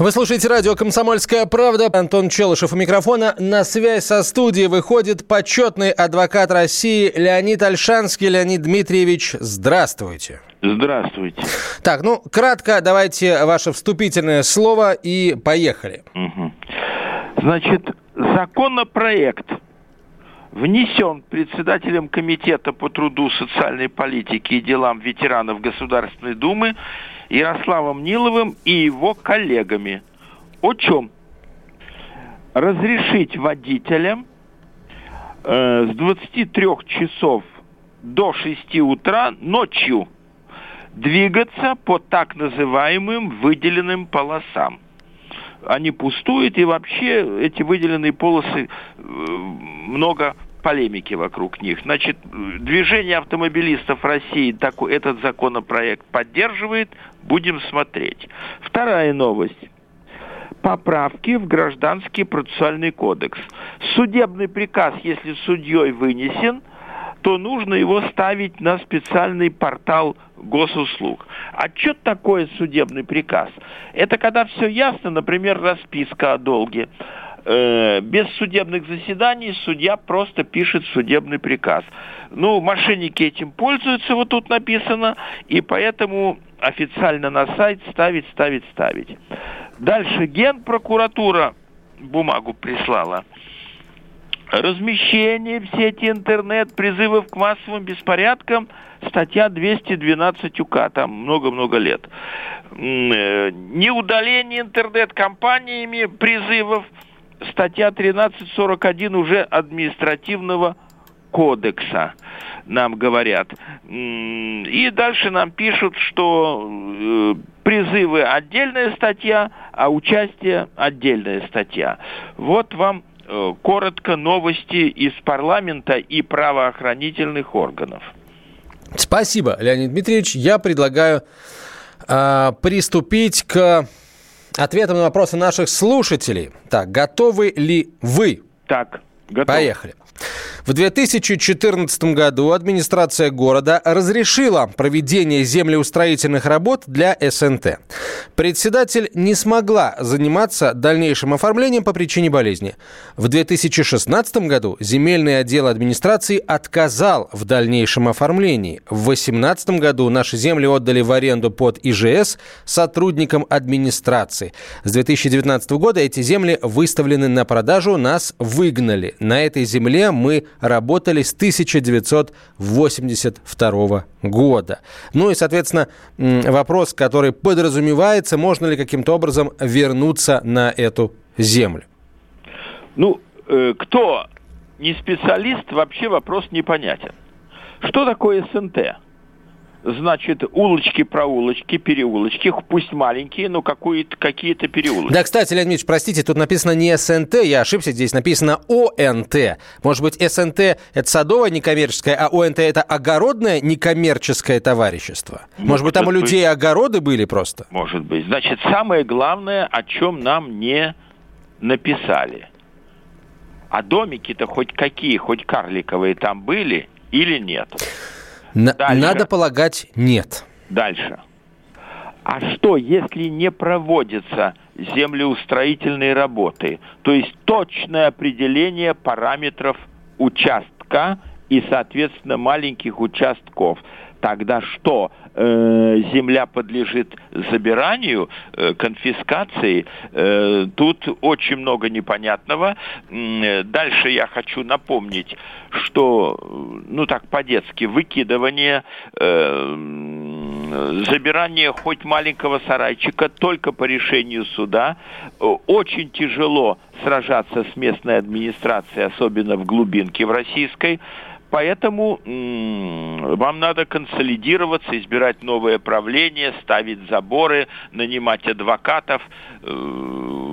Вы слушаете радио «Комсомольская правда». Антон Челышев у микрофона. На связь со студией выходит почетный адвокат России Леонид Альшанский. Леонид Дмитриевич, здравствуйте. Здравствуйте. Так, ну, кратко давайте ваше вступительное слово и поехали. Угу. Значит, законопроект внесен председателем Комитета по труду, социальной политике и делам ветеранов Государственной Думы Ярославом Ниловым и его коллегами. О чем? Разрешить водителям э, с 23 часов до 6 утра ночью двигаться по так называемым выделенным полосам. Они пустуют, и вообще эти выделенные полосы э, много полемики вокруг них. Значит, движение автомобилистов России такой, этот законопроект поддерживает. Будем смотреть. Вторая новость поправки в Гражданский процессуальный кодекс. Судебный приказ, если судьей вынесен, то нужно его ставить на специальный портал госуслуг. А что такое судебный приказ? Это когда все ясно, например, расписка о долге. Э, без судебных заседаний судья просто пишет судебный приказ. Ну, мошенники этим пользуются, вот тут написано, и поэтому официально на сайт ставить, ставить, ставить. Дальше Генпрокуратура бумагу прислала. Размещение в сети интернет призывов к массовым беспорядкам статья 212 УК, там много-много лет. Э, не удаление интернет-компаниями призывов – статья 1341 уже административного кодекса, нам говорят. И дальше нам пишут, что э, призывы отдельная статья, а участие отдельная статья. Вот вам э, коротко новости из парламента и правоохранительных органов. Спасибо, Леонид Дмитриевич. Я предлагаю э, приступить к ответом на вопросы наших слушателей. Так, готовы ли вы? Так, готов. Поехали. В 2014 году администрация города разрешила проведение землеустроительных работ для СНТ. Председатель не смогла заниматься дальнейшим оформлением по причине болезни. В 2016 году земельный отдел администрации отказал в дальнейшем оформлении. В 2018 году наши земли отдали в аренду под ИЖС сотрудникам администрации. С 2019 года эти земли выставлены на продажу, нас выгнали. На этой земле мы работали с 1982 года. Ну и, соответственно, вопрос, который подразумевается, можно ли каким-то образом вернуться на эту землю? Ну, э, кто не специалист, вообще вопрос непонятен. Что такое СНТ? Значит, улочки, проулочки, переулочки, пусть маленькие, но какие-то какие переулочки. Да, кстати, Леонид Ильич, простите, тут написано не СНТ, я ошибся, здесь написано ОНТ. Может быть, СНТ – это садовое некоммерческое, а ОНТ – это огородное некоммерческое товарищество? Может, Может быть, там у людей быть. огороды были просто? Может быть. Значит, самое главное, о чем нам не написали. А домики-то хоть какие, хоть карликовые там были или нет? На- надо полагать, нет. Дальше. А что, если не проводятся землеустроительные работы? То есть точное определение параметров участка и, соответственно, маленьких участков. Тогда что? Э, земля подлежит забиранию, э, конфискации. Э, тут очень много непонятного. Дальше я хочу напомнить, что, ну так по-детски, выкидывание, забирание хоть маленького сарайчика только по решению суда. Очень тяжело сражаться с местной администрацией, особенно в глубинке в российской. Поэтому вам надо консолидироваться, избирать новое правление, ставить заборы, нанимать адвокатов. Э,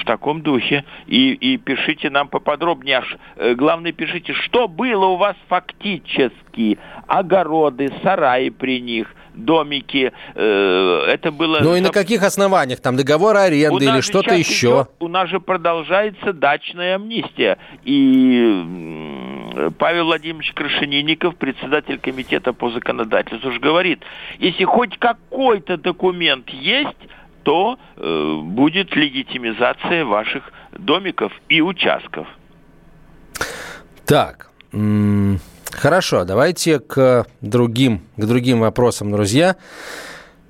в таком духе. И, и пишите нам поподробнее. Аж, э, главное, пишите, что было у вас фактически. Огороды, сараи при них, домики. Э, это было... Ну и на каких основаниях? Там договор аренды или что-то еще? У нас же продолжается дачная амнистия. И Павел Владимирович Крашенинников, председатель комитета по законодательству, уже говорит, если хоть какой-то документ есть, то э, будет легитимизация ваших домиков и участков. Так, хорошо, давайте к другим, к другим вопросам, друзья.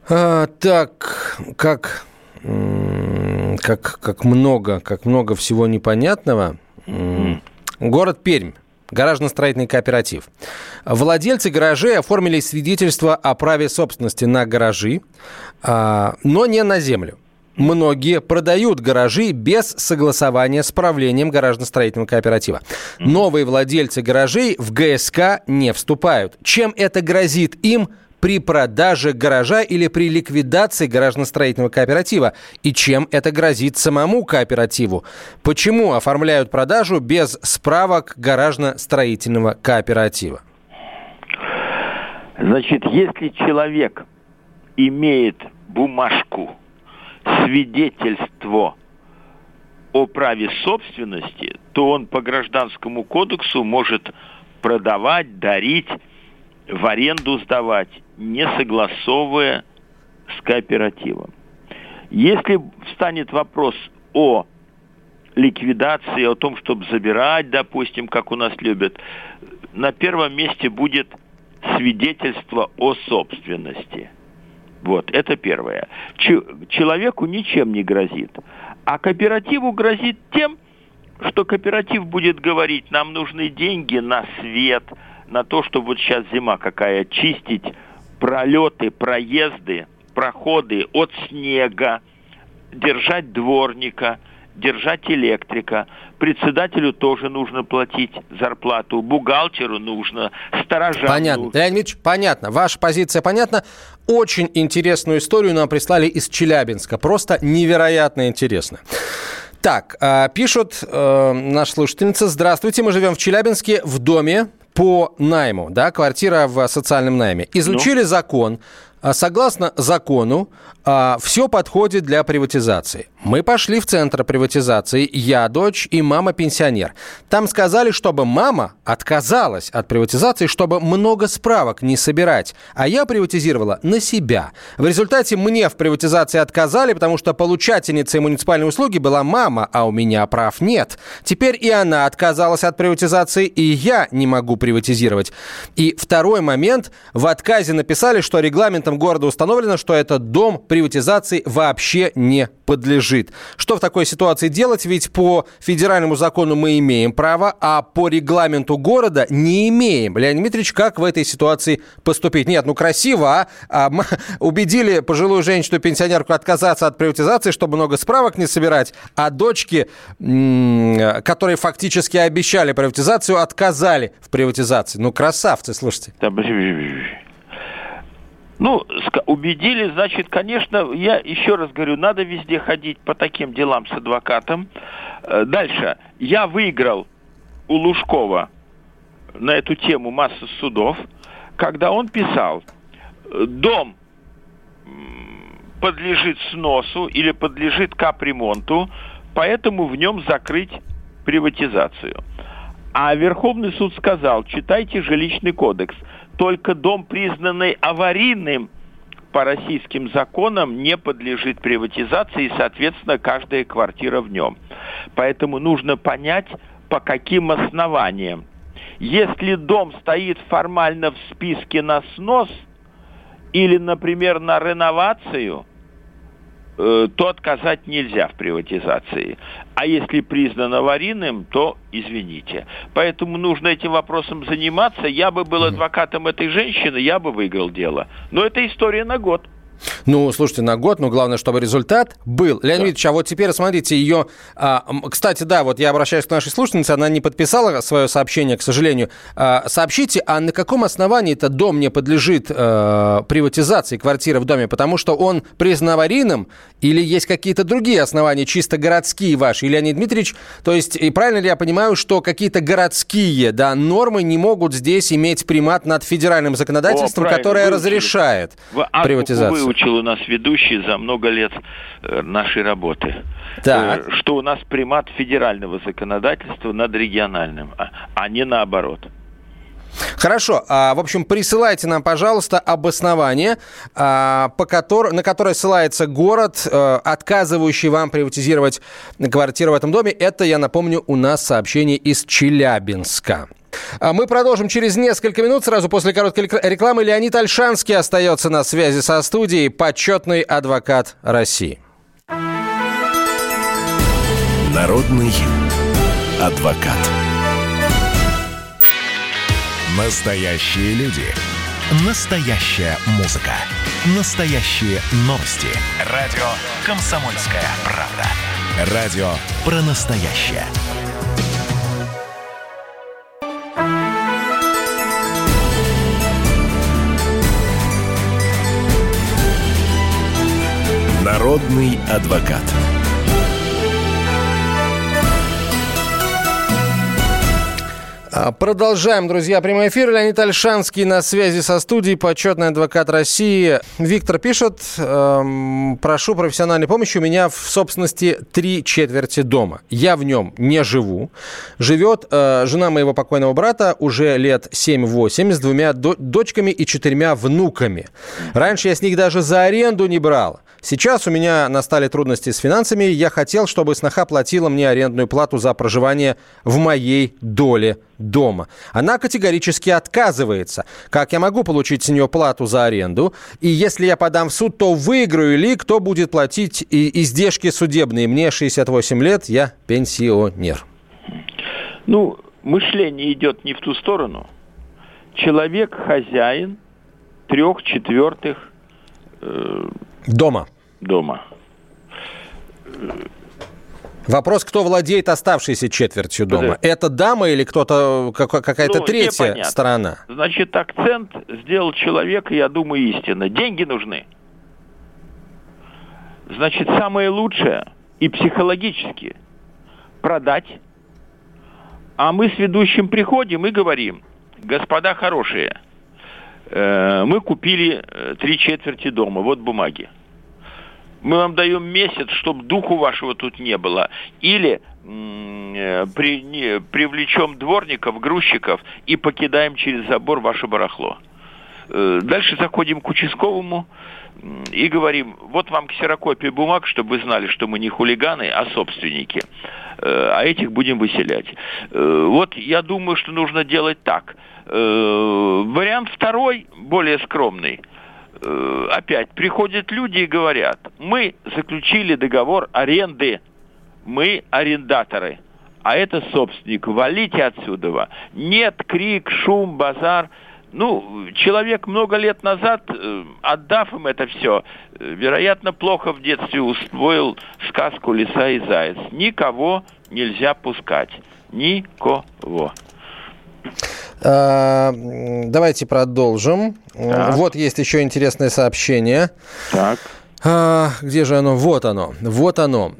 А, так, как, как, как много, как много всего непонятного. Город Пермь гаражно-строительный кооператив. Владельцы гаражей оформили свидетельство о праве собственности на гаражи, а, но не на землю. Многие продают гаражи без согласования с правлением гаражно-строительного кооператива. Новые владельцы гаражей в ГСК не вступают. Чем это грозит им, при продаже гаража или при ликвидации гаражно-строительного кооператива? И чем это грозит самому кооперативу? Почему оформляют продажу без справок гаражно-строительного кооператива? Значит, если человек имеет бумажку, свидетельство о праве собственности, то он по гражданскому кодексу может продавать, дарить в аренду сдавать, не согласовывая с кооперативом. Если встанет вопрос о ликвидации, о том, чтобы забирать, допустим, как у нас любят, на первом месте будет свидетельство о собственности. Вот, это первое. Ч- человеку ничем не грозит. А кооперативу грозит тем, что кооператив будет говорить, нам нужны деньги на свет – на то, чтобы вот сейчас зима какая, чистить пролеты, проезды, проходы от снега, держать дворника, держать электрика. Председателю тоже нужно платить зарплату, бухгалтеру нужно, сторожам Понятно. нужно. Леонид Ильич, понятно. Ваша позиция понятна. Очень интересную историю нам прислали из Челябинска. Просто невероятно интересно. Так, а, пишут э, наша слушательница. Здравствуйте, мы живем в Челябинске в доме по найму, да, квартира в социальном найме. Изучили ну? закон, согласно закону, а, все подходит для приватизации. Мы пошли в центр приватизации, я дочь и мама пенсионер. Там сказали, чтобы мама отказалась от приватизации, чтобы много справок не собирать. А я приватизировала на себя. В результате мне в приватизации отказали, потому что получательницей муниципальной услуги была мама, а у меня прав нет. Теперь и она отказалась от приватизации, и я не могу приватизировать. И второй момент. В отказе написали, что регламентом города установлено, что этот дом приватизации вообще не подлежит. Что в такой ситуации делать? Ведь по федеральному закону мы имеем право, а по регламенту города не имеем. Леонид Дмитриевич, как в этой ситуации поступить? Нет, ну красиво, а? а мы убедили пожилую женщину-пенсионерку отказаться от приватизации, чтобы много справок не собирать, а дочки, которые фактически обещали приватизацию, отказали в приватизации. Ну, красавцы, слушайте. Ну, убедили, значит, конечно, я еще раз говорю, надо везде ходить по таким делам с адвокатом. Э, дальше. Я выиграл у Лужкова на эту тему массу судов, когда он писал, дом подлежит сносу или подлежит капремонту, поэтому в нем закрыть приватизацию. А Верховный суд сказал, читайте жилищный кодекс – только дом, признанный аварийным по российским законам, не подлежит приватизации, и, соответственно, каждая квартира в нем. Поэтому нужно понять, по каким основаниям. Если дом стоит формально в списке на снос или, например, на реновацию – то отказать нельзя в приватизации. А если признан аварийным, то извините. Поэтому нужно этим вопросом заниматься. Я бы был адвокатом этой женщины, я бы выиграл дело. Но это история на год. Ну, слушайте, на год, но главное, чтобы результат был. Леонид да. Ильич, а вот теперь смотрите, ее... А, кстати, да, вот я обращаюсь к нашей слушательнице, она не подписала свое сообщение, к сожалению. А, сообщите, а на каком основании этот дом не подлежит а, приватизации, квартиры в доме? Потому что он признан аварийным или есть какие-то другие основания, чисто городские ваши? И Леонид Дмитриевич, то есть, и правильно ли я понимаю, что какие-то городские да, нормы не могут здесь иметь примат над федеральным законодательством, О, которое выучили. разрешает Вы приватизацию? Выучил у нас ведущий за много лет э, нашей работы. Так. Э, что у нас примат федерального законодательства над региональным, а, а не наоборот. Хорошо. А, в общем, присылайте нам, пожалуйста, обоснование, а, по котор... на которое ссылается город, а, отказывающий вам приватизировать квартиру в этом доме. Это, я напомню, у нас сообщение из Челябинска. А мы продолжим через несколько минут. Сразу после короткой рекламы Леонид Альшанский остается на связи со студией, почетный адвокат России. Народный адвокат. Настоящие люди. Настоящая музыка. Настоящие новости. Радио «Комсомольская правда». Радио про настоящее. Народный адвокат. А, продолжаем, друзья, прямой эфир. Леонид Альшанский на связи со студией, почетный адвокат России. Виктор пишет, эм, прошу профессиональной помощи. У меня в собственности три четверти дома. Я в нем не живу. Живет э, жена моего покойного брата уже лет 7-8 с двумя до- дочками и четырьмя внуками. Раньше я с них даже за аренду не брал. Сейчас у меня настали трудности с финансами. Я хотел, чтобы сноха платила мне арендную плату за проживание в моей доле дома. Она категорически отказывается. Как я могу получить с нее плату за аренду? И если я подам в суд, то выиграю ли? Кто будет платить и издержки судебные? Мне 68 лет, я пенсионер. Ну, мышление идет не в ту сторону. Человек хозяин трех четвертых э, дома. Дома. Вопрос, кто владеет оставшейся четвертью дома? Да. Это дама или кто-то, какая-то ну, третья сторона? Значит, акцент сделал человек, я думаю, истинно. Деньги нужны. Значит, самое лучшее и психологически продать. А мы с ведущим приходим и говорим, господа хорошие, мы купили э, три четверти дома, вот бумаги мы вам даем месяц, чтобы духу вашего тут не было. Или э, при, не, привлечем дворников, грузчиков и покидаем через забор ваше барахло. Э, дальше заходим к участковому и говорим, вот вам ксерокопия бумаг, чтобы вы знали, что мы не хулиганы, а собственники. Э, а этих будем выселять. Э, вот я думаю, что нужно делать так. Э, вариант второй, более скромный – опять приходят люди и говорят, мы заключили договор аренды, мы арендаторы, а это собственник, валите отсюда. Нет, крик, шум, базар. Ну, человек много лет назад, э, отдав им это все, э, вероятно, плохо в детстве усвоил сказку «Лиса и заяц». Никого нельзя пускать. Никого. А, давайте продолжим. Так. Вот есть еще интересное сообщение. Так. А, где же оно? Вот оно. Вот оно.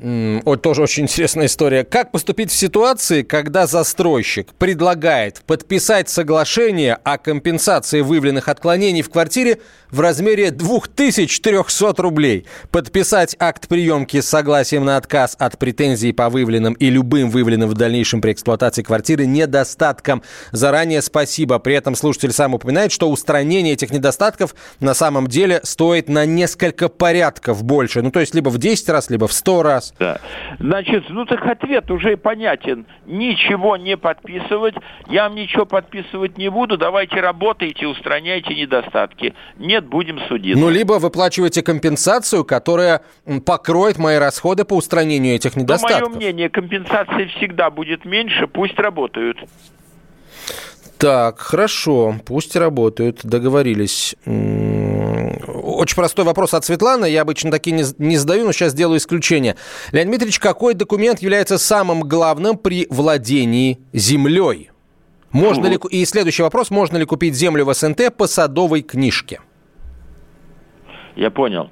О, тоже очень интересная история. Как поступить в ситуации, когда застройщик предлагает подписать соглашение о компенсации выявленных отклонений в квартире в размере 2300 рублей, подписать акт приемки с согласием на отказ от претензий по выявленным и любым выявленным в дальнейшем при эксплуатации квартиры недостаткам. Заранее спасибо. При этом слушатель сам упоминает, что устранение этих недостатков на самом деле стоит на несколько порядков больше. Ну, то есть либо в 10 раз, либо в 100 раз. Да. Значит, ну так ответ уже понятен. Ничего не подписывать. Я вам ничего подписывать не буду. Давайте работайте, устраняйте недостатки. Не нет, будем судиться. Ну, либо выплачиваете компенсацию, которая покроет мои расходы по устранению этих недостатков. Ну, мое мнение, компенсации всегда будет меньше, пусть работают. Так, хорошо, пусть работают, договорились. очень простой вопрос от Светланы. Я обычно такие не, не задаю, но сейчас сделаю исключение. Леонид Дмитриевич, какой документ является самым главным при владении землей? Можно ли, и следующий вопрос, можно ли купить землю в СНТ по садовой книжке? Я понял.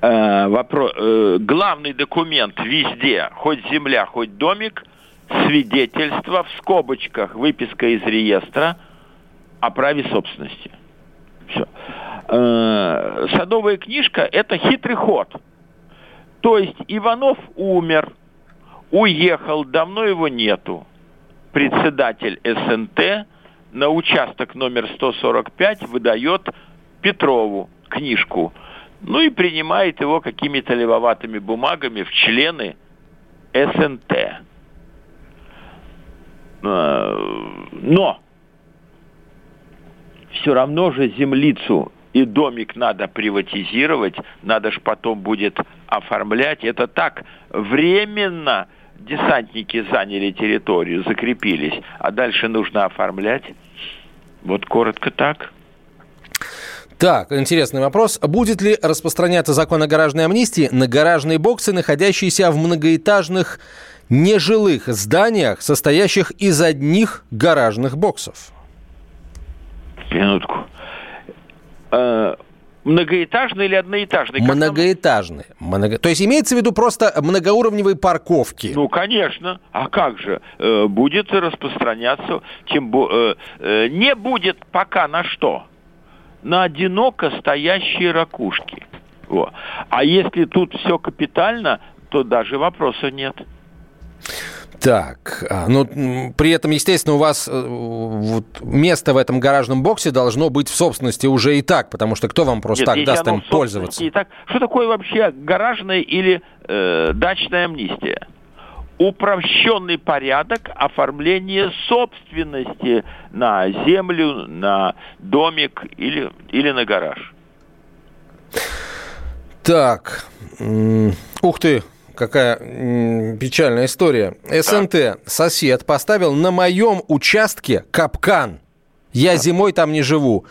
Э, вопрос, э, главный документ везде, хоть земля, хоть домик, свидетельство в скобочках, выписка из реестра о праве собственности. Все. Э, садовая книжка – это хитрый ход. То есть Иванов умер, уехал, давно его нету. Председатель СНТ на участок номер 145 выдает Петрову книжку. Ну и принимает его какими-то левоватыми бумагами в члены СНТ. Э, но все равно же землицу и домик надо приватизировать, надо же потом будет оформлять. Это так, временно десантники заняли территорию, закрепились, а дальше нужно оформлять. Вот коротко так. Так, интересный вопрос. Будет ли распространяться закон о гаражной амнистии на гаражные боксы, находящиеся в многоэтажных нежилых зданиях, состоящих из одних гаражных боксов? Минутку. Э, многоэтажный или одноэтажный? Многоэтажный. Много... То есть имеется в виду просто многоуровневые парковки? Ну, конечно. А как же? Э, будет распространяться, тем более... Э, не будет пока на что? На одиноко стоящие ракушки. Во. А если тут все капитально, то даже вопроса нет. Так, а, ну, при этом, естественно, у вас э, вот, место в этом гаражном боксе должно быть в собственности уже и так, потому что кто вам просто Нет, так даст им пользоваться? И так, что такое вообще гаражная или э, дачная амнистия? Упрощенный порядок оформления собственности на землю, на домик или, или на гараж. Так, ух ты, какая печальная история. СНТ, сосед, поставил на моем участке капкан. Я зимой там не живу.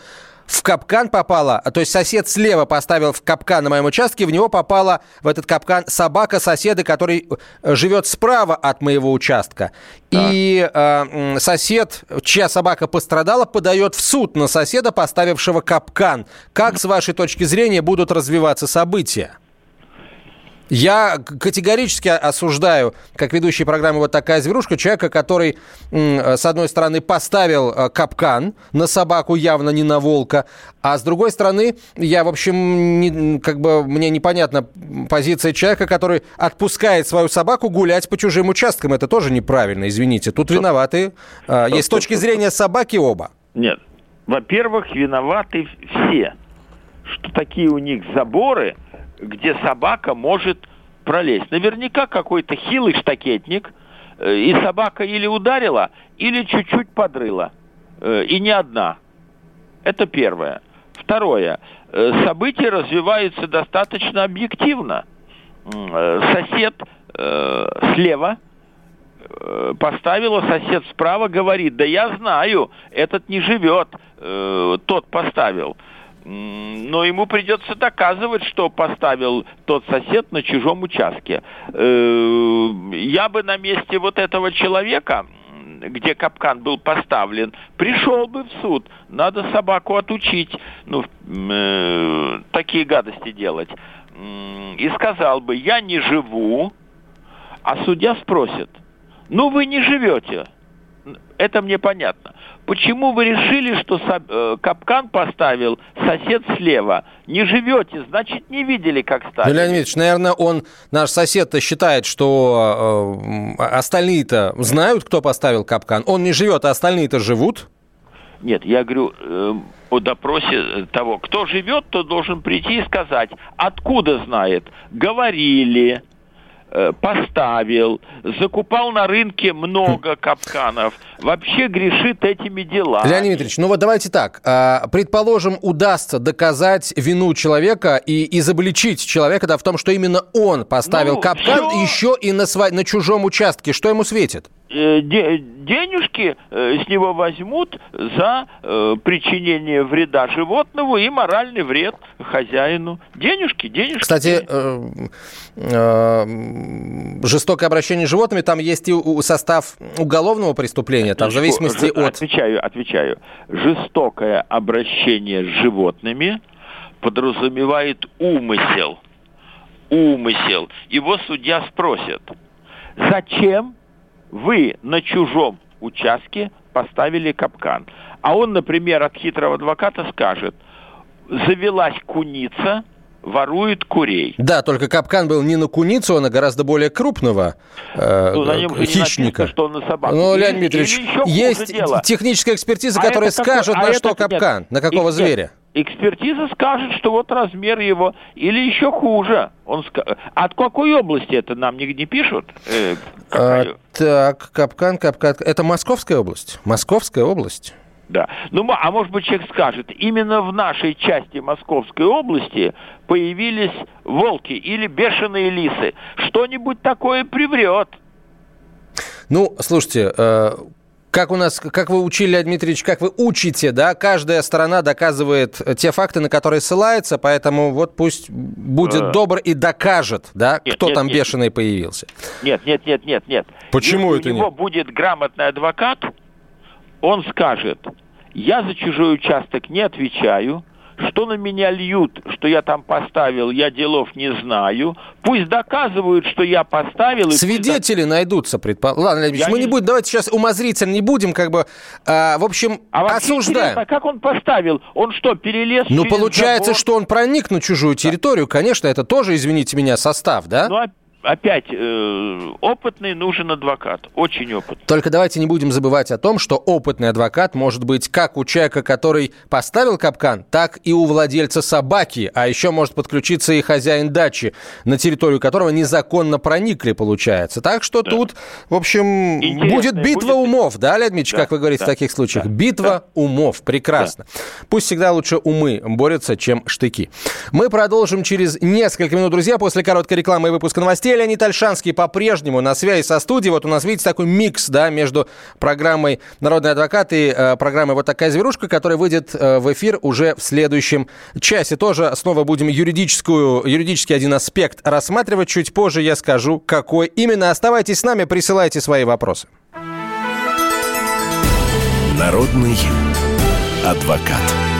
В капкан попала, то есть сосед слева поставил в капкан на моем участке, в него попала в этот капкан собака соседа, который э, живет справа от моего участка. Так. И э, сосед, чья собака пострадала, подает в суд на соседа, поставившего капкан. Как, с вашей точки зрения, будут развиваться события? Я категорически осуждаю, как ведущий программы «Вот такая зверушка», человека, который, с одной стороны, поставил э, капкан на собаку, явно не на волка, а с другой стороны, я, в общем, не, как бы мне непонятна позиция человека, который отпускает свою собаку гулять по чужим участкам. Это тоже неправильно, извините. Тут виноваты. Э, есть с точки зрения собаки оба. Нет. Во-первых, виноваты все. Что такие у них заборы – где собака может пролезть. Наверняка какой-то хилый штакетник, э, и собака или ударила, или чуть-чуть подрыла. Э, и не одна. Это первое. Второе. Э, события развиваются достаточно объективно. Сосед слева поставила, сосед справа говорит, да я знаю, этот не живет, тот поставил но ему придется доказывать, что поставил тот сосед на чужом участке. Э, я бы на месте вот этого человека, где капкан был поставлен, пришел бы в суд. Надо собаку отучить, ну, э, такие гадости делать. И сказал бы, я не живу, а судья спросит, ну вы не живете, это мне понятно. Почему вы решили, что э, капкан поставил сосед слева? Не живете, значит, не видели, как ставили. Ну, Леонид Ильич, наверное, он, наш сосед-то считает, что э, остальные-то знают, кто поставил капкан. Он не живет, а остальные-то живут. Нет, я говорю, э, о допросе того, кто живет, то должен прийти и сказать, откуда знает. Говорили, поставил, закупал на рынке много капканов, вообще грешит этими делами. Леонид Дмитриевич, ну вот давайте так. А, предположим, удастся доказать вину человека и изобличить человека да, в том, что именно он поставил ну, капкан все... еще и на, сво... на чужом участке. Что ему светит? Э, денежки э, с него возьмут за э, причинение вреда животному и моральный вред хозяину. Денежки, денежки. Кстати, жестокое обращение с животными, там есть и состав уголовного преступления, там в зависимости от... Отвечаю, отвечаю. Жестокое обращение с животными подразумевает умысел. Умысел. Его судья спросит, зачем вы на чужом участке поставили капкан. А он, например, от хитрого адвоката скажет, завелась куница, ворует курей. Да, только капкан был не на куницу, а на гораздо более крупного э, ну, хищника. Написано, что на собаку. Ну, Леонид Дмитриевич, есть дело. техническая экспертиза, а которая скажет, какой, а на что капкан, нет. на какого зверя экспертиза скажет, что вот размер его, или еще хуже. Он ск... От какой области это нам не, не пишут? Э, а, так, капкан, капкан. Это Московская область. Московская область. Да. Ну, а может быть, человек скажет, именно в нашей части Московской области появились волки или бешеные лисы. Что-нибудь такое приврет. Ну, слушайте, э, как у нас, как вы учили, Леонид Дмитриевич, как вы учите, да, каждая сторона доказывает те факты, на которые ссылается, поэтому вот пусть будет а... добр и докажет, да, нет, кто нет, там нет, бешеный появился. Нет, нет, нет, нет, нет. Почему Если это у него нет? будет грамотный адвокат, он скажет, я за чужой участок не отвечаю, что на меня льют, что я там поставил, я делов не знаю. Пусть доказывают, что я поставил. Свидетели пусть... найдутся, предположим. Ладно, Леонид мы не... не будем, давайте сейчас умозрительно не будем, как бы, а, в общем, а осуждаем. А как он поставил? Он что, перелез Ну, получается, забор? что он проник на чужую территорию. Конечно, это тоже, извините меня, состав, да? Ну, опять э, опытный нужен адвокат, очень опытный. Только давайте не будем забывать о том, что опытный адвокат может быть как у человека, который поставил капкан, так и у владельца собаки, а еще может подключиться и хозяин дачи, на территорию которого незаконно проникли, получается. Так что да. тут, в общем, Интересная будет битва будет... умов, да, Леонид Дмитриевич, да, как вы говорите да, в таких случаях? Да, битва да. умов, прекрасно. Да. Пусть всегда лучше умы борются, чем штыки. Мы продолжим через несколько минут, друзья, после короткой рекламы и выпуска новостей. Алексей Леонид Альшанский по-прежнему на связи со студией. Вот у нас, видите, такой микс, да, между программой «Народный адвокат» и э, программой «Вот такая зверушка», которая выйдет э, в эфир уже в следующем часе. Тоже снова будем юридическую, юридический один аспект рассматривать. Чуть позже я скажу, какой именно. Оставайтесь с нами, присылайте свои вопросы. Народный адвокат.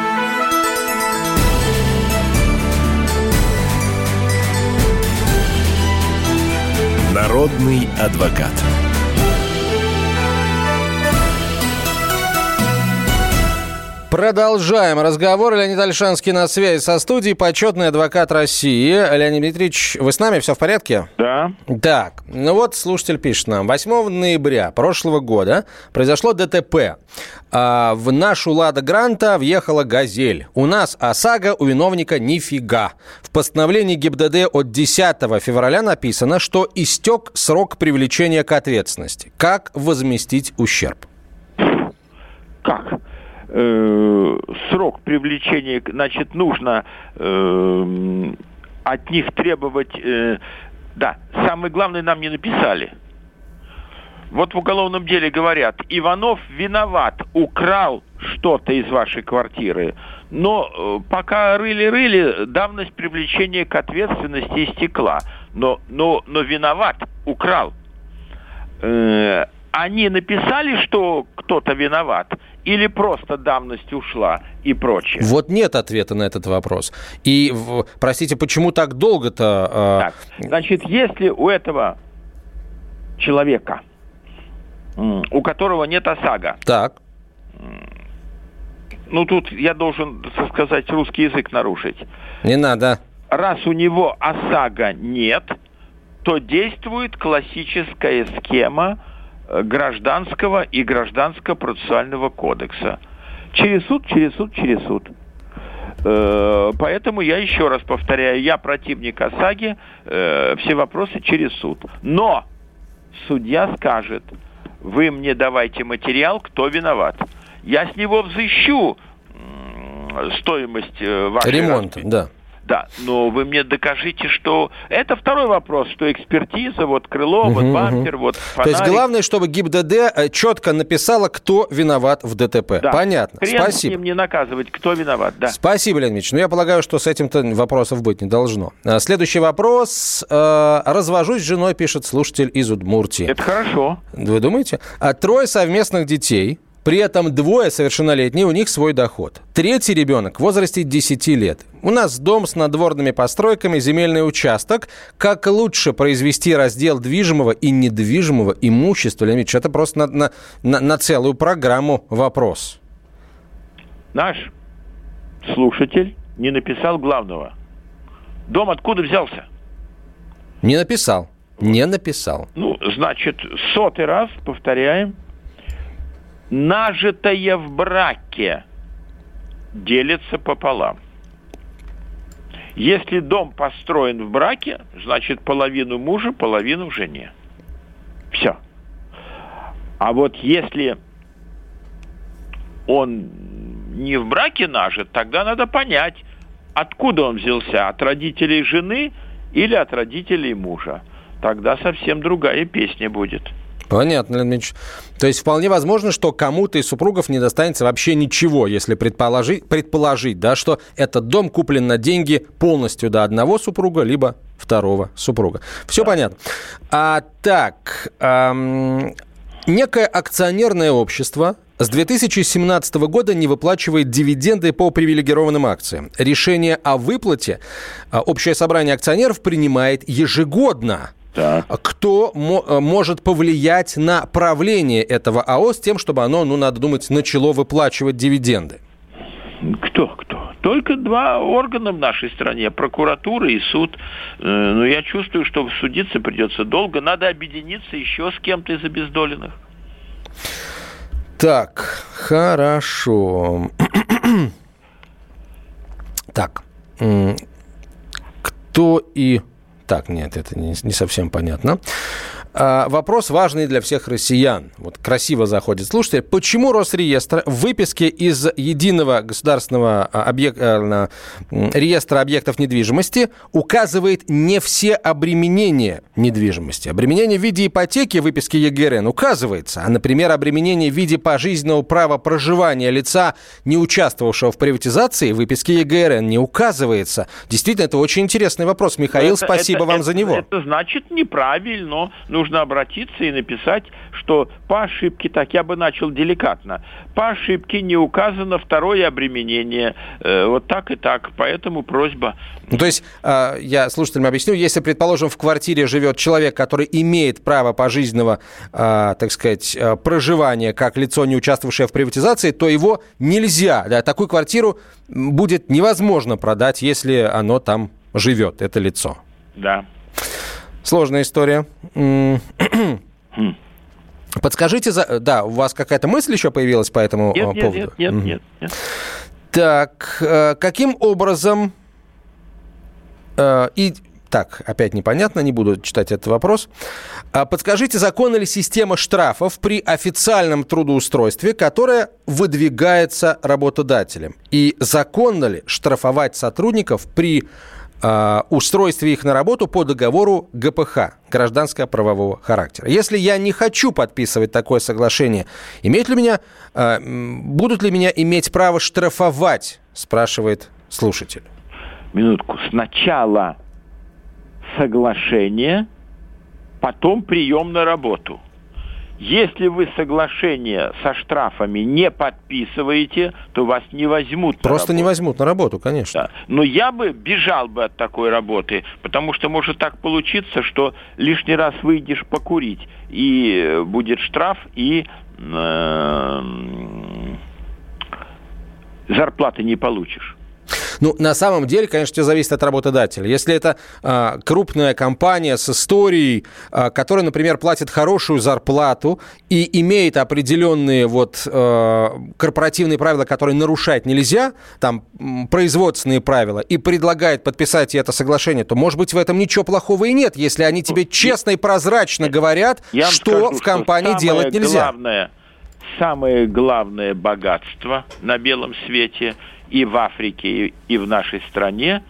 Народный адвокат. Продолжаем разговор. Леонид Альшанский на связи со студией, почетный адвокат России. Леонид Дмитриевич, вы с нами? Все в порядке? Да. Так, ну вот слушатель пишет нам. 8 ноября прошлого года произошло ДТП. А, в нашу «Лада Гранта» въехала «Газель». У нас ОСАГО, у виновника нифига. В постановлении ГИБДД от 10 февраля написано, что истек срок привлечения к ответственности. Как возместить ущерб? Как? Э, срок привлечения, значит, нужно э, от них требовать... Э, да, самое главное нам не написали. Вот в уголовном деле говорят, Иванов виноват, украл что-то из вашей квартиры. Но э, пока рыли-рыли, давность привлечения к ответственности истекла. Но, но, но виноват, украл. Э, они написали, что кто-то виноват, или просто давность ушла и прочее? Вот нет ответа на этот вопрос. И, простите, почему так долго-то? Э... Так, значит, если у этого человека, у которого нет ОСАГО, так. ну тут я должен, так сказать, русский язык нарушить. Не надо. Раз у него ОСАГО нет, то действует классическая схема гражданского и гражданского процессуального кодекса. Через суд, через суд, через суд. Э, поэтому я еще раз повторяю, я противник ОСАГИ, э, все вопросы через суд. Но судья скажет, вы мне давайте материал, кто виноват. Я с него взыщу стоимость вашей Ремонта, распи... да. Да, но вы мне докажите, что... Это второй вопрос, что экспертиза, вот крыло, угу, вот бампер, угу. вот фонарик. То есть главное, чтобы ГИБДД э, четко написала, кто виноват в ДТП. Да. Понятно. Хрен Спасибо. с ним не наказывать, кто виноват, да. Спасибо, Леонид Ильич. Ну, я полагаю, что с этим-то вопросов быть не должно. А, следующий вопрос. Э, Развожусь с женой, пишет слушатель из Удмуртии. Это хорошо. Вы думаете? А трое совместных детей – при этом двое совершеннолетние, у них свой доход. Третий ребенок в возрасте 10 лет. У нас дом с надворными постройками, земельный участок. Как лучше произвести раздел движимого и недвижимого имущества? Леонид это просто на, на, на, на целую программу вопрос. Наш слушатель не написал главного. Дом откуда взялся? Не написал. Не написал. Ну, значит, сотый раз повторяем – нажитое в браке делится пополам. Если дом построен в браке, значит половину мужа, половину жене. Все. А вот если он не в браке нажит, тогда надо понять, откуда он взялся, от родителей жены или от родителей мужа. Тогда совсем другая песня будет. Понятно, Леонид Ильич. То есть вполне возможно, что кому-то из супругов не достанется вообще ничего, если предположить, предположить, да, что этот дом куплен на деньги полностью до одного супруга, либо второго супруга. Все да. понятно. А, так, эм, некое акционерное общество с 2017 года не выплачивает дивиденды по привилегированным акциям. Решение о выплате а, общее собрание акционеров принимает ежегодно. Так. Кто э, может повлиять на правление этого АО с тем, чтобы оно, ну, надо думать, начало выплачивать дивиденды? Кто? Кто? Только два органа в нашей стране, прокуратура и суд. Э, но я чувствую, что судиться придется долго. Надо объединиться еще с кем-то из обездоленных. Так, хорошо. так, кто и так, нет, это не, не совсем понятно. А, вопрос важный для всех россиян. Вот красиво заходит слушатель. Почему Росреестр в выписке из единого государственного а, объекта, реестра объектов недвижимости указывает не все обременения недвижимости? Обременение в виде ипотеки в выписке ЕГРН указывается, а, например, обременение в виде пожизненного права проживания лица, не участвовавшего в приватизации, в выписке ЕГРН не указывается. Действительно, это очень интересный вопрос. Михаил, это, спасибо это, вам это, за него. Это значит неправильно нужно обратиться и написать, что по ошибке, так я бы начал деликатно, по ошибке не указано второе обременение, э, вот так и так, поэтому просьба. Ну, то есть, э, я слушателям объясню, если, предположим, в квартире живет человек, который имеет право пожизненного, э, так сказать, э, проживания как лицо, не участвовавшее в приватизации, то его нельзя, да, такую квартиру будет невозможно продать, если оно там живет, это лицо. Да. Сложная история. Подскажите, за... да, у вас какая-то мысль еще появилась по этому нет, поводу? Нет, нет, нет, нет, нет. Так, э, каким образом э, и так, опять непонятно, не буду читать этот вопрос. А подскажите, законна ли система штрафов при официальном трудоустройстве, которая выдвигается работодателем? И законно ли штрафовать сотрудников при э, устройстве их на работу по договору ГПХ, гражданского правового характера. Если я не хочу подписывать такое соглашение, имеют ли меня, э, будут ли меня иметь право штрафовать, спрашивает слушатель. Минутку. Сначала соглашение, потом прием на работу. Если вы соглашение со штрафами не подписываете, то вас не возьмут. Просто не возьмут на работу, конечно. Да. Но я бы бежал бы от такой работы, потому что может так получиться, что лишний раз выйдешь покурить, и будет штраф, и э, зарплаты не получишь. Ну, на самом деле, конечно, все зависит от работодателя. Если это э, крупная компания с историей, э, которая, например, платит хорошую зарплату и имеет определенные вот э, корпоративные правила, которые нарушать нельзя, там производственные правила, и предлагает подписать это соглашение, то, может быть, в этом ничего плохого и нет, если они тебе честно и прозрачно говорят, Я что скажу, в компании что делать нельзя. Главное, самое главное богатство на белом свете – и в Африке, и в нашей стране,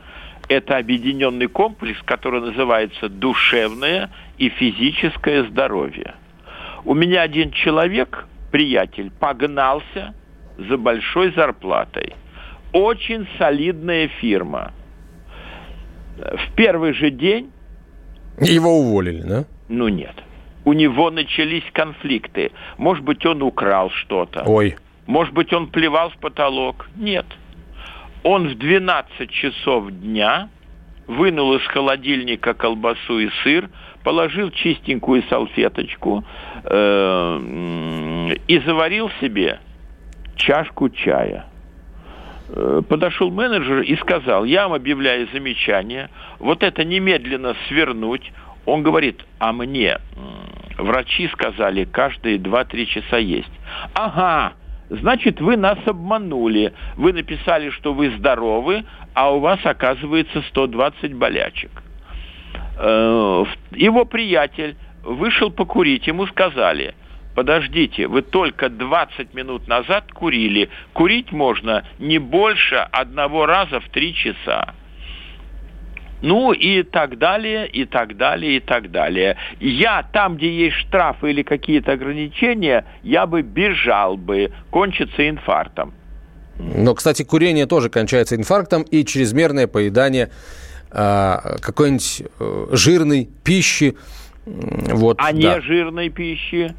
это объединенный комплекс, который называется душевное и физическое здоровье. У меня один человек, приятель, погнался за большой зарплатой. Очень солидная фирма. В первый же день... Его уволили, да? Ну нет. У него начались конфликты. Может быть, он украл что-то. Ой. Может быть, он плевал в потолок. Нет он в 12 часов дня вынул из холодильника колбасу и сыр, положил чистенькую салфеточку э, и заварил себе чашку чая. Э, подошел менеджер и сказал, я вам объявляю замечание, вот это немедленно свернуть. Он говорит, а мне врачи сказали, каждые 2-3 часа есть. Ага, значит, вы нас обманули. Вы написали, что вы здоровы, а у вас оказывается 120 болячек. Э, его приятель вышел покурить, ему сказали, подождите, вы только 20 минут назад курили. Курить можно не больше одного раза в три часа. Ну и так далее, и так далее, и так далее. Я там, где есть штрафы или какие-то ограничения, я бы бежал бы, кончится инфарктом. Но, кстати, курение тоже кончается инфарктом и чрезмерное поедание э, какой-нибудь э, жирной пищи. Вот, а да. не жирной пищи?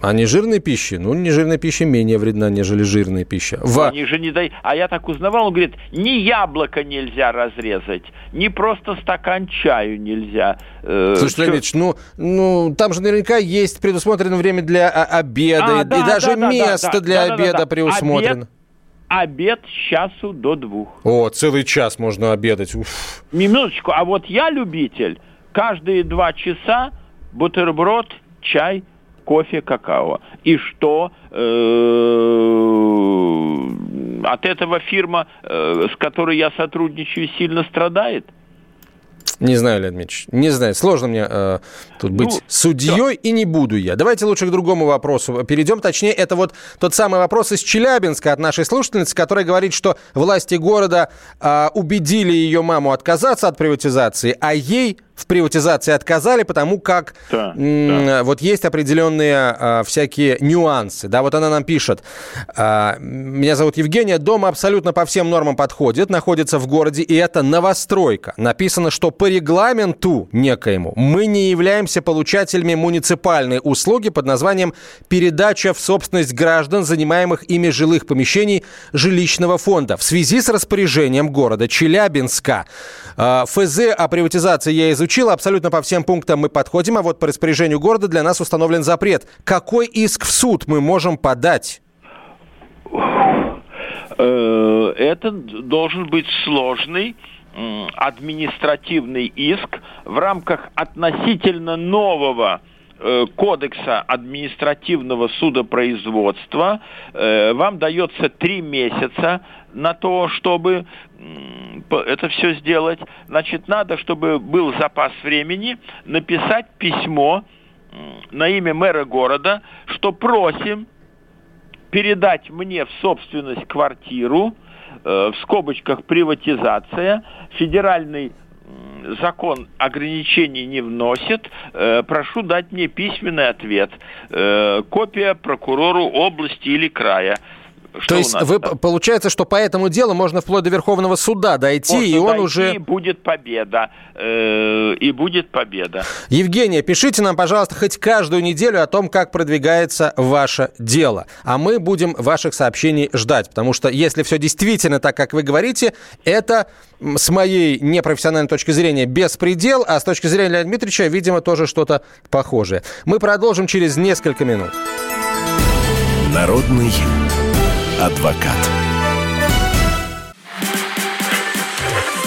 А не жирной пищи? Ну, не жирная пища менее вредна, нежели жирная пища. В... Они же не дай... А я так узнавал, он говорит, ни яблоко нельзя разрезать, ни просто стакан чаю нельзя. Э, Слушай, что... Леонидович, ну, ну, там же наверняка есть предусмотрено время для а, обеда, а, и, да, и даже да, место да, для да, обеда да, да. предусмотрено. Обед, обед с часу до двух. О, целый час можно обедать. Уф. Минуточку, а вот я любитель. Каждые два часа бутерброд, чай, кофе, какао. И что э, от этого фирма, э, с которой я сотрудничаю, сильно страдает? Не знаю, Леонид Ильич, не знаю. Сложно мне э, тут быть ну, судьей, все. и не буду я. Давайте лучше к другому вопросу перейдем. Точнее, это вот тот самый вопрос из Челябинска от нашей слушательницы, которая говорит, что власти города э, убедили ее маму отказаться от приватизации, а ей в приватизации отказали, потому как да, да. вот есть определенные а, всякие нюансы. Да, вот она нам пишет. А, Меня зовут Евгения. Дом абсолютно по всем нормам подходит, находится в городе, и это новостройка. Написано, что по регламенту некоему мы не являемся получателями муниципальной услуги под названием «Передача в собственность граждан, занимаемых ими жилых помещений жилищного фонда». В связи с распоряжением города Челябинска а, ФЗ о приватизации я изучил изучил, абсолютно по всем пунктам мы подходим, а вот по распоряжению города для нас установлен запрет. Какой иск в суд мы можем подать? Э, это должен быть сложный административный иск в рамках относительно нового э, кодекса административного судопроизводства. Э, вам дается три месяца на то, чтобы это все сделать, значит, надо, чтобы был запас времени написать письмо на имя мэра города, что просим передать мне в собственность квартиру, э, в скобочках приватизация, федеральный закон ограничений не вносит, э, прошу дать мне письменный ответ, э, копия прокурору области или края Что То есть вы, получается, что по этому делу можно вплоть до Верховного суда дойти, можно и он дойти, уже... И будет победа. Э, и будет победа. Евгения, пишите нам, пожалуйста, хоть каждую неделю о том, как продвигается ваше дело. А мы будем ваших сообщений ждать, потому что если все действительно так, как вы говорите, это с моей непрофессиональной точки зрения беспредел, а с точки зрения Леонида Дмитриевича, видимо, тоже что-то похожее. Мы продолжим через несколько минут. Народный адвокат.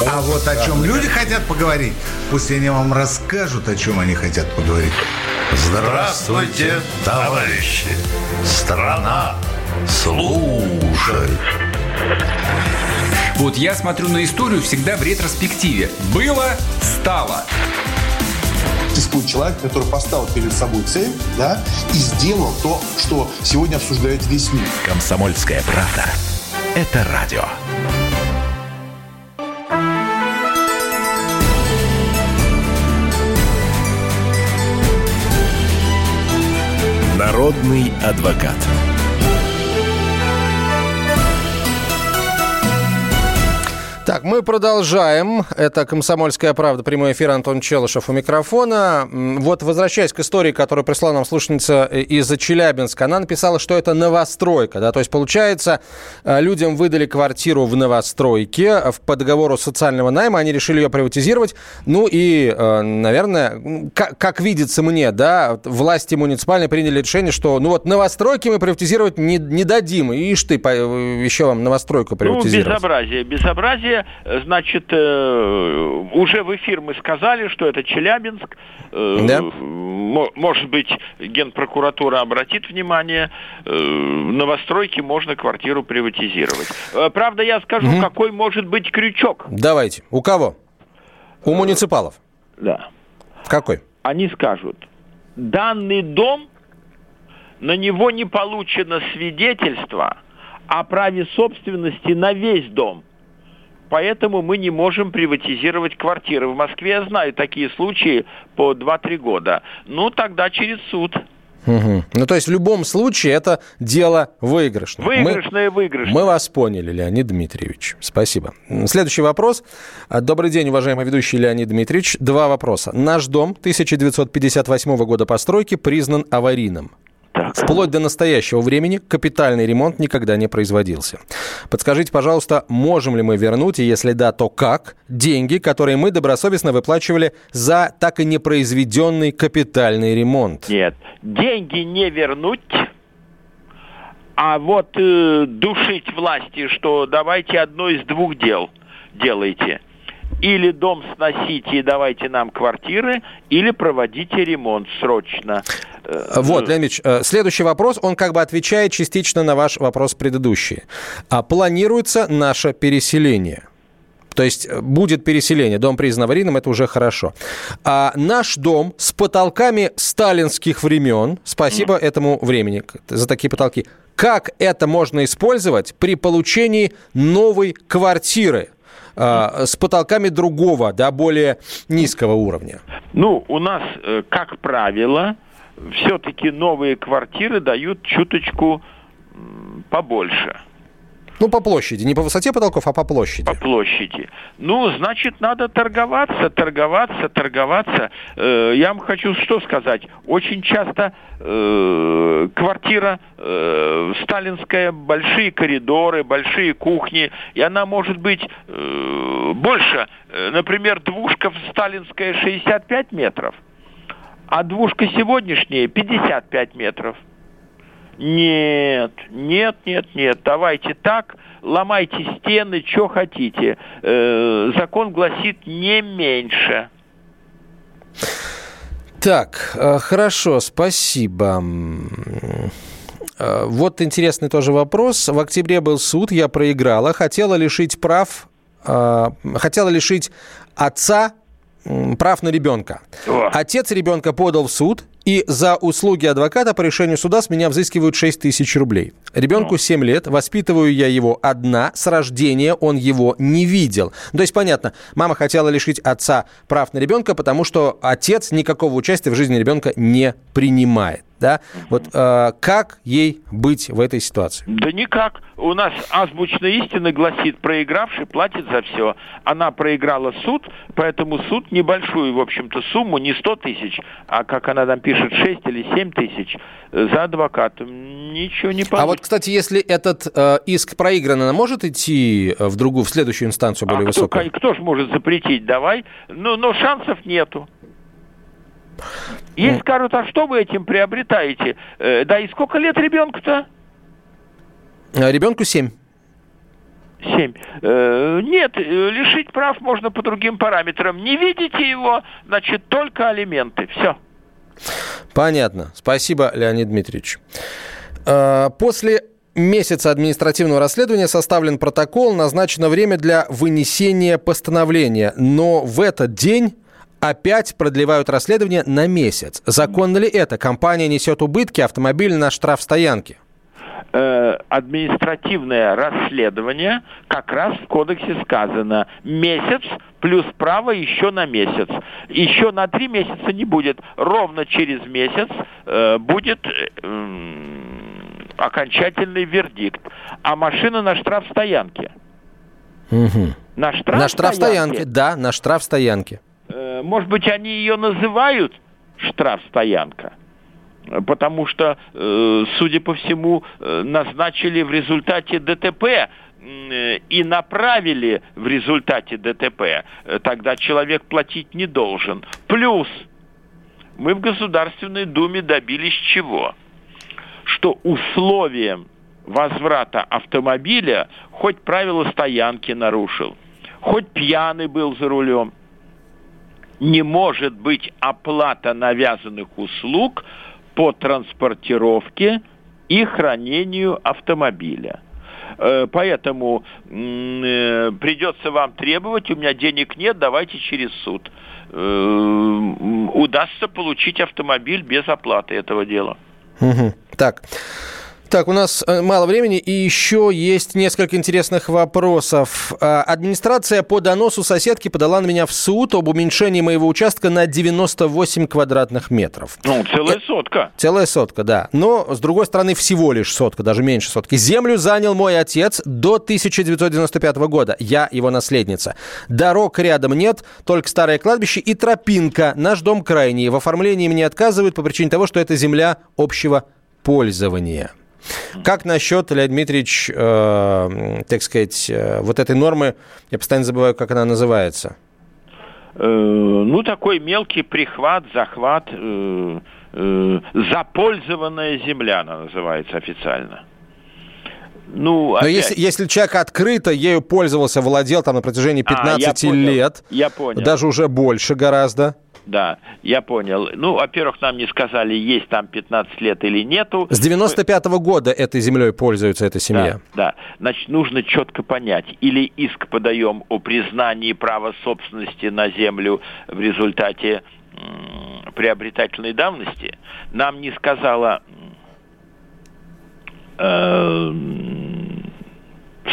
А вот о чем люди хотят поговорить, пусть они вам расскажут, о чем они хотят поговорить. Здравствуйте, товарищи! Страна служит! Вот я смотрю на историю всегда в ретроспективе. Было, стало. Существует человек, который поставил перед собой цель да, и сделал то, что сегодня обсуждает весь мир. Комсомольская правда. Это радио. Народный адвокат. Так, мы продолжаем. Это «Комсомольская правда», прямой эфир Антон Челышев у микрофона. Вот, возвращаясь к истории, которую прислала нам слушательница э, из Челябинска, она написала, что это новостройка. Да? То есть, получается, э, людям выдали квартиру в новостройке по договору социального найма, они решили ее приватизировать. Ну и, э, наверное, как, как видится мне, да, власти муниципальные приняли решение, что ну вот новостройки мы приватизировать не, не дадим. Ишь ты, еще вам новостройку ну, приватизировать. Ну, безобразие, безобразие Э, значит, э, уже в эфир мы сказали, что это Челябинск. Э, да. Может быть, Генпрокуратура обратит внимание, в новостройке можно квартиру приватизировать. Правда, я скажу, угу. какой может быть крючок. Давайте. У кого? У муниципалов? Да. Какой? Они скажут, данный дом, на него не получено свидетельство о праве собственности на весь дом – Поэтому мы не можем приватизировать квартиры. В Москве я знаю такие случаи по 2-3 года. Ну, тогда через суд. Угу. Ну, то есть в любом случае это дело выигрышное. Выигрышное, мы, выигрышное. Мы вас поняли, Леонид Дмитриевич. Спасибо. Следующий вопрос. Добрый день, уважаемый ведущий Леонид Дмитриевич. Два вопроса. Наш дом 1958 года постройки признан аварийным. Так. Вплоть до настоящего времени капитальный ремонт никогда не производился. Подскажите, пожалуйста, можем ли мы вернуть, и если да, то как, деньги, которые мы добросовестно выплачивали за так и не произведенный капитальный ремонт? Нет, деньги не вернуть, а вот э, душить власти, что давайте одно из двух дел делайте – или дом сносите и давайте нам квартиры, или проводите ремонт срочно. Э, вот, Леонид э, следующий вопрос, он как бы отвечает частично на ваш вопрос предыдущий. А планируется наше переселение? То есть э, будет переселение, дом признан аварийным, это уже хорошо. А наш дом с потолками сталинских времен, спасибо mm. этому времени за такие потолки, как это можно использовать при получении новой квартиры? Э, с потолками другого, да, более низкого уровня? Ну, у нас, э, как правило, все-таки новые квартиры дают чуточку побольше. Ну, по площади, не по высоте потолков, а по площади. По площади. Ну, значит, надо торговаться, торговаться, торговаться. Э, я вам хочу что сказать. Очень часто э, квартира э, сталинская, большие коридоры, большие кухни, и она может быть э, больше. Э, например, двушка сталинская 65 метров, а двушка сегодняшняя 55 метров. Нет, нет, нет, нет, давайте так, ломайте стены, что хотите. Э, закон гласит не меньше. Так, э, хорошо, спасибо. Э, вот интересный тоже вопрос. В октябре был суд, я проиграла. Хотела лишить прав, э, хотела лишить отца прав на ребенка. О. Отец ребенка подал в суд, и за услуги адвоката по решению суда с меня взыскивают 6 тысяч рублей. Ребенку 7 лет, воспитываю я его одна, с рождения он его не видел. То есть, понятно, мама хотела лишить отца прав на ребенка, потому что отец никакого участия в жизни ребенка не принимает. Да? Вот э, как ей быть в этой ситуации? Да никак. У нас азбучная истина гласит, проигравший платит за все. Она проиграла суд, поэтому суд небольшую, в общем-то, сумму, не 100 тысяч, а, как она там пишет, 6 или 7 тысяч э, за адвокатом. Ничего не получится. А вот, кстати, если этот э, иск проигран, она может идти э, в другую, в следующую инстанцию более а высокую? Кто, кто же может запретить? Давай. Ну, но шансов нету. Если скажут, а что вы этим приобретаете? Э, да и сколько лет ребенку-то? А ребенку 7. 7. Э, нет, э, лишить прав можно по другим параметрам. Не видите его, значит, только алименты. Все. Понятно. Спасибо, Леонид Дмитриевич. Э, после месяца административного расследования составлен протокол, назначено время для вынесения постановления. Но в этот день опять продлевают расследование на месяц. Законно ли это? Компания несет убытки, автомобиль на штрафстоянке. Э, административное расследование, как раз в кодексе сказано, месяц плюс право еще на месяц. Еще на три месяца не будет. Ровно через месяц э, будет э, окончательный вердикт. А машина на штрафстоянке. Угу. На штрафстоянке? На штрафстоянке, да, на штрафстоянке. Э, может быть, они ее называют штрафстоянка? потому что, э, судя по всему, э, назначили в результате ДТП и направили в результате ДТП. Тогда человек платить не должен. Плюс мы в Государственной Думе добились чего? Что условием возврата автомобиля хоть правила стоянки нарушил, хоть пьяный был за рулем, не может быть оплата навязанных услуг по транспортировке и хранению автомобиля. Э, поэтому э, придется вам требовать, у меня денег нет, давайте через суд. Э, удастся получить автомобиль без оплаты этого дела. Угу. Так. Так, у нас э, мало времени, и еще есть несколько интересных вопросов. А, администрация по доносу соседки подала на меня в суд об уменьшении моего участка на 98 квадратных метров. Ну, целая сотка. Целая сотка, да. Но, с другой стороны, всего лишь сотка, даже меньше сотки. Землю занял мой отец до 1995 года. Я его наследница. Дорог рядом нет, только старое кладбище и тропинка. Наш дом крайний. В оформлении мне отказывают по причине того, что это земля общего пользования. Как насчет, Леонид Дмитриевич, э, так сказать, э, вот этой нормы, я постоянно забываю, как она называется? Э, ну, такой мелкий прихват, захват, э, э, запользованная земля она называется официально. Ну, опять... Но если, если человек открыто ею пользовался, владел там на протяжении 15 а, я лет, понял, я понял. даже уже больше гораздо, да, я понял. Ну, во-первых, нам не сказали, есть там 15 лет или нету. С 95-го года этой землей пользуется эта семья. Да, да. Значит, нужно четко понять. Или иск подаем о признании права собственности на землю в результате приобретательной давности. Нам не сказала э,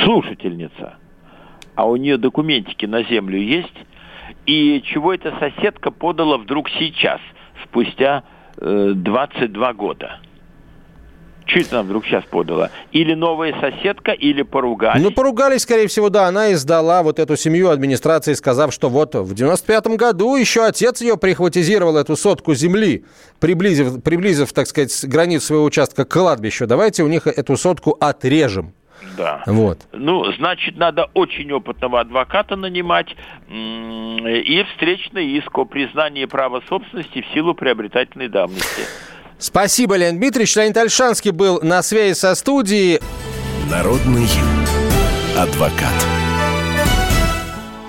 слушательница, а у нее документики на землю есть, и чего эта соседка подала вдруг сейчас, спустя э, 22 года? Чуть она вдруг сейчас подала? Или новая соседка, или поругались? Ну, поругались, скорее всего, да. Она издала вот эту семью администрации, сказав, что вот в 95-м году еще отец ее прихватизировал эту сотку земли, приблизив, приблизив, так сказать, границу своего участка к кладбищу. Давайте у них эту сотку отрежем. Да. Вот. Ну, значит, надо очень опытного адвоката нанимать и встречный иск о признании права собственности в силу приобретательной давности. Спасибо, Леонид Дмитриевич. Леонид Альшанский был на связи со студией. Народный адвокат.